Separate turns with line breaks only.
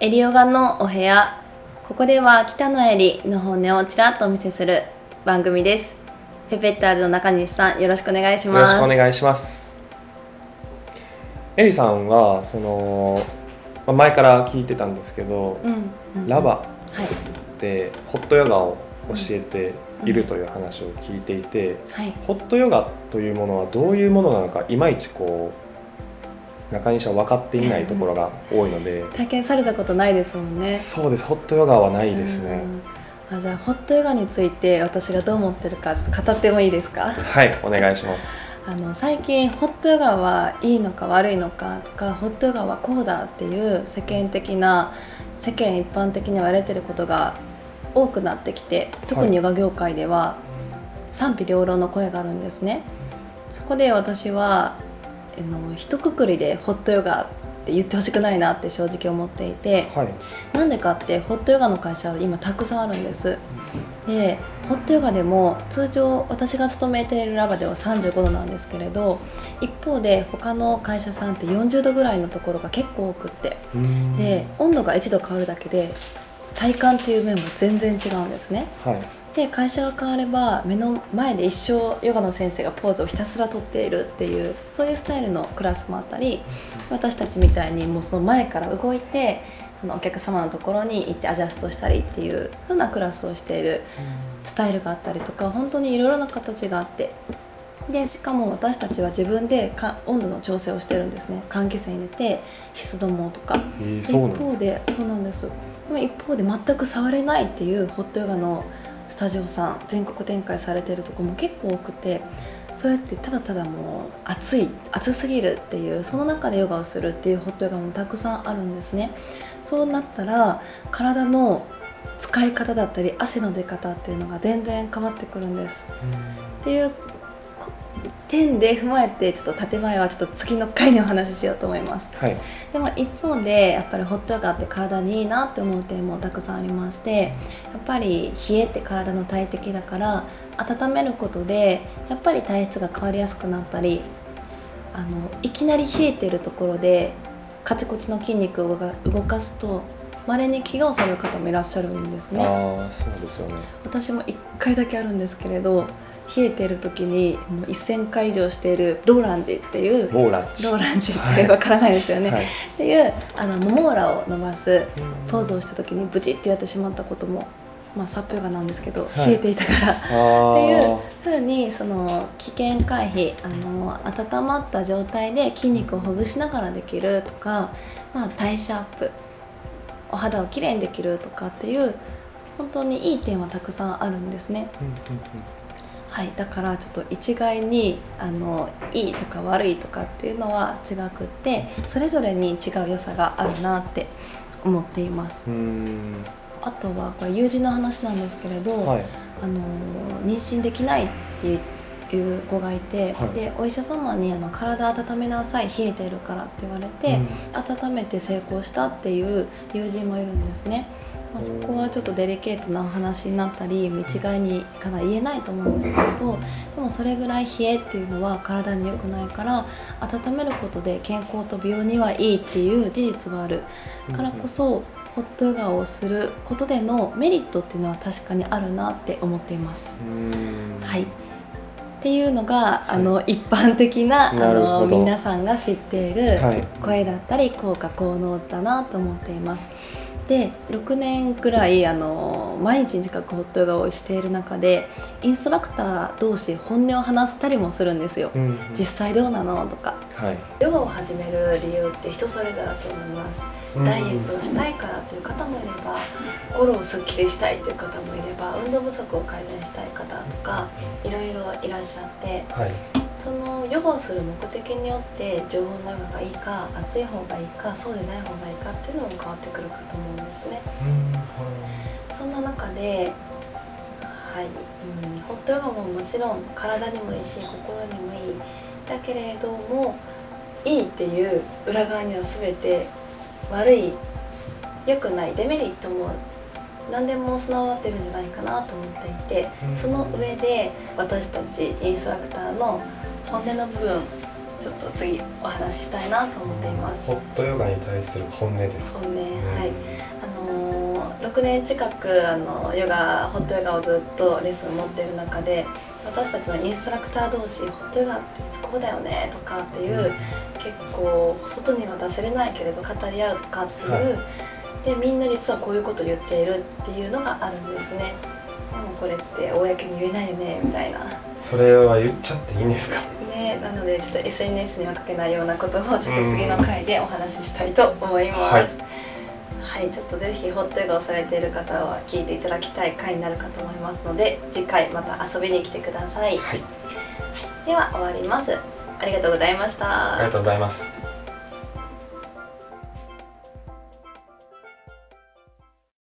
エリオガのお部屋。ここでは北野エリの本音をちらっとお見せする番組です。ペペッターズの中西さんよろしくお願いし
よろ
ます。
しくお願いします。エリさんはそのまあ前から聞いてたんですけど、
うん、うん、
ラバ
はい。
でホットヨガを教えているという話を聞いていて、
はい。
ホットヨガというものはどういうものなのかいまいちこう中西は分かっていないところが多いので、
体験されたことないですもんね。
そうです。ホットヨガはないですね。
うん。あじゃあホットヨガについて私がどう思ってるかちょっと語ってもいいですか？
はいお願いします。
あの最近ホットヨガはいいのか悪いのかとかホットヨガはこうだっていう世間的な世間一般的に言われてることが多くなってきて特にヨガ業界では賛否両論の声があるんですね。そこで私はあの一括りでホットヨガって言ってほしくないなって正直思っていて
はい。
なんでかってホットヨガの会社は今たくさんあるんです。でホットヨガでも通常私が勤めているラバでは35度なんですけれど一方で他の会社さんって40度ぐらいのところが結構多くってで温度が1度変わるだけで体感っていう面も全然違うんですね。
はい
で会社が変われば目の前で一生ヨガの先生がポーズをひたすらとっているっていうそういうスタイルのクラスもあったり私たちみたいにもうその前から動いてあのお客様のところに行ってアジャストしたりっていう風なクラスをしているスタイルがあったりとか本当にいろいろな形があって。でしかも私たちは自分でか温度の調整をしてるんですね。換気扇入れて湿度もとか。
えー、
一方
で
でそうなんです。でも一方で全く触れないっていうホットヨガのスタジオさん全国展開されてるとこも結構多くてそれってただただもう暑い暑すぎるっていうその中でヨガをするっていうホットヨガもたくさんあるんですね。そうなったら体の使い方だったり汗の出方っていうのが全然変わってくるんです。っていうこ点で踏まえてちょっと建前はちょっと次の回にお話ししようと思います。
はい。
でも一方でやっぱりホットヨガって体にいいなって思う点もたくさんありましてやっぱり冷えって体の大敵だから温めることでやっぱり体質が変わりやすくなったりあのいきなり冷えてるところでカチコチの筋肉を動かすと稀に怪我をされる方もいらっしゃるんですね。
ああそうですよね。
私も1回だけあるんですけれど冷えてる時にもう1000回以上しているローランジっていう
ローランチ
ローランジってわからないですよね、
はい。
っていうあのもも裏を伸ばすポーズをした時にブチってやってしまったことも、まあ、サップヨガなんですけど、
はい。
冷えていたから。
あ
っていう
ー
ふうにその危険回避あの温まった状態で筋肉をほぐしながらできるとか、まあ、代謝アップお肌をきれいにできるとかっていう本当にいい点はたくさんあるんですね。
うんうん
はい、だからちょっと一概にあのいいとか悪いとかっていうのは違くってそれぞれに違う良さがあるなって思っています。
うんうん。
あとはこれ友人の話なんですけれど、
はい。
あの妊娠できないっていう子がいて、
はい。
でお医者様にあの「体温めなさい冷えてるから」って言われて、温めて成功したっていう友人もいるんですね、まあ、そこはちょっとデリケートなお話になったり一概にかなり言えないと思うんですけれどでもそれぐらい冷えっていうのは体に良くないから温めることで健康と美容にはいいっていう事実はあるからこそホットヨガをすることでのメリットっていうのは確かにあるなって思っています。
うん。
はい。っていうのがあの一般的なあの皆さんが知っている
はい。
声だったり効果効能だなと思っています。で6年くらいあの毎日近くホットヨガをしている中でインストラクター同士本音を話したりもするんですよ。
うんうん。
実際どうなのとか。
はい。
ヨガを始める理由って人それぞれだと思います。ダイエットをしたいからという方もいればゴロをすっきりしたいという方もいれば運動不足を改善したい方とかいろいろいらっしゃって
はい
そのヨガをする目的によって常温のがいいか暑い方がいいかそうでない方がいいかっていうのも変わってくるかと思うんですね。そんな中ではい、うん、ホットヨガももちろん体にもいいし心にもいいだけれどもいいっていう裏側には全て悪い良くないデメリットも何でも備わってるんじゃないかなと思っていて
うん。
その上で私たちインストラクターの本音の部分ちょっと次お話ししたいなと思っています。
ホットヨガに対する本音ですか？
本音、はい。あのー6年近くあのヨガホットヨガをずっとレッスン持ってる中で私たちのインストラクター同士ホットヨガってこうだよねとかっていう、結構外には出せれないけれど語り合うとかっていう、
はい
でみんな実はこういうこと言っているっていうのがあるんですね。でもこれって公に言えないよねみたいな。
それは言っちゃっていいんですか？
ねなのでちょっと SNS には書けないようなことをちょっと次の回でお話ししたいと思います、
はい。
はい、ちょっとぜひホットヨガをされている方は聞いていただきたい回になるかと思いますので次回また遊びに来てください。
はい。
では終わります。ありがとうございました。
ありがとうございます